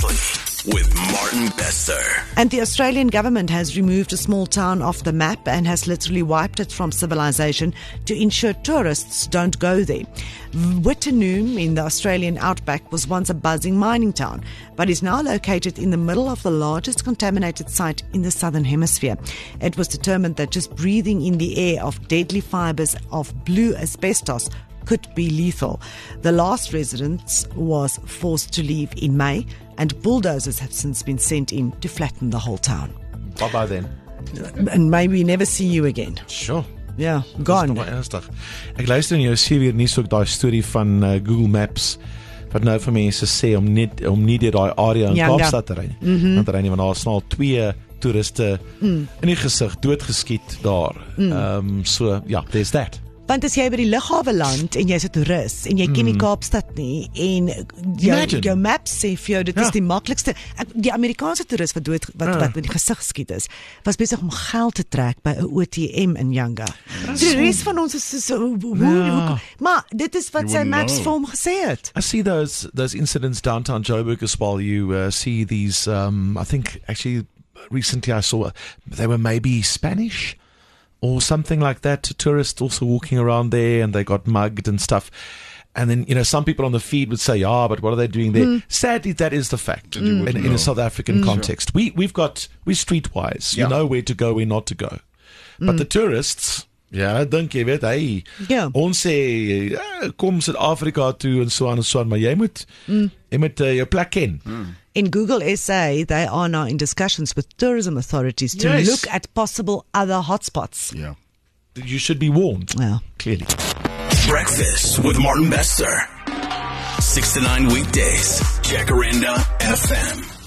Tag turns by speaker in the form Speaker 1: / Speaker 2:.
Speaker 1: With Martin Bester.
Speaker 2: And the Australian government has removed a small town off the map and has literally wiped it from civilization to ensure tourists don't go there. Wittenoom in the Australian outback was once a buzzing mining town, but is now located in the middle of the largest contaminated site in the southern hemisphere. It was determined that just breathing in the air of deadly fibers of blue asbestos could be lethal. The last resident was forced to leave in May, and bulldozers have since been sent in to flatten the whole town.
Speaker 3: Bye bye then.
Speaker 2: And may we never see you again.
Speaker 3: Sure.
Speaker 2: Yeah,
Speaker 3: Dis
Speaker 2: gone.
Speaker 3: maar ernstig. Ek luister in jou sewe nuus ook daai storie van uh, Google Maps wat nou vir mense sê om net om nie deur daai area in
Speaker 2: Ja, ja.
Speaker 3: Kaapstad te ry nie. Mm -hmm. Want ry nie want daar is nou twee toeriste mm. in die gesig doodgeskiet daar. Ehm um, so ja, there's that.
Speaker 2: Want as jy by die lughawe land en jy's 'n toerist en jy ken nie Kaapstad nie en jou,
Speaker 3: Imagine.
Speaker 2: jou map sê vir jou dit
Speaker 3: Ja.
Speaker 2: is die maklikste ek- die Amerikaanse toerist wat dood wat
Speaker 3: Ja.
Speaker 2: wat met die gesig geskiet is was besig om geld te trek by 'n OTM in Yanga. Die res van ons is so hoe,
Speaker 3: Ja.
Speaker 2: hoe maar dit is wat sy maps
Speaker 4: know.
Speaker 2: vir hom gesê het.
Speaker 3: I see those those incidents downtown Joburg as well. You uh, see these. Um, I think actually recently I saw they were maybe Spanish or something like that. Tourists also walking around there, and they got mugged and stuff. And then you know some people on the feed would say, "Ah, but what are they doing there?" Hmm. Sadly, that is the fact
Speaker 4: you
Speaker 3: in, in a.
Speaker 4: Mm.
Speaker 3: South African mm. context. We we've got we're streetwise.
Speaker 4: Yeah.
Speaker 3: You know where to go, where not to go. But the tourists. Ja, dink jy weet hy.
Speaker 2: Ja.
Speaker 3: Ons sê ja, kom Suid-Afrika toe en so aan en so aan, maar jy moet jy moet uh, jou plek ken.
Speaker 2: In Google SA, they are now in discussions with tourism authorities to
Speaker 3: Yes.
Speaker 2: look at possible other hotspots.
Speaker 4: Yeah.
Speaker 3: You should be warned.
Speaker 2: Well,
Speaker 3: Clearly.
Speaker 1: Breakfast with Martin Bester. 6 to 9 weekdays. Jacaranda FM.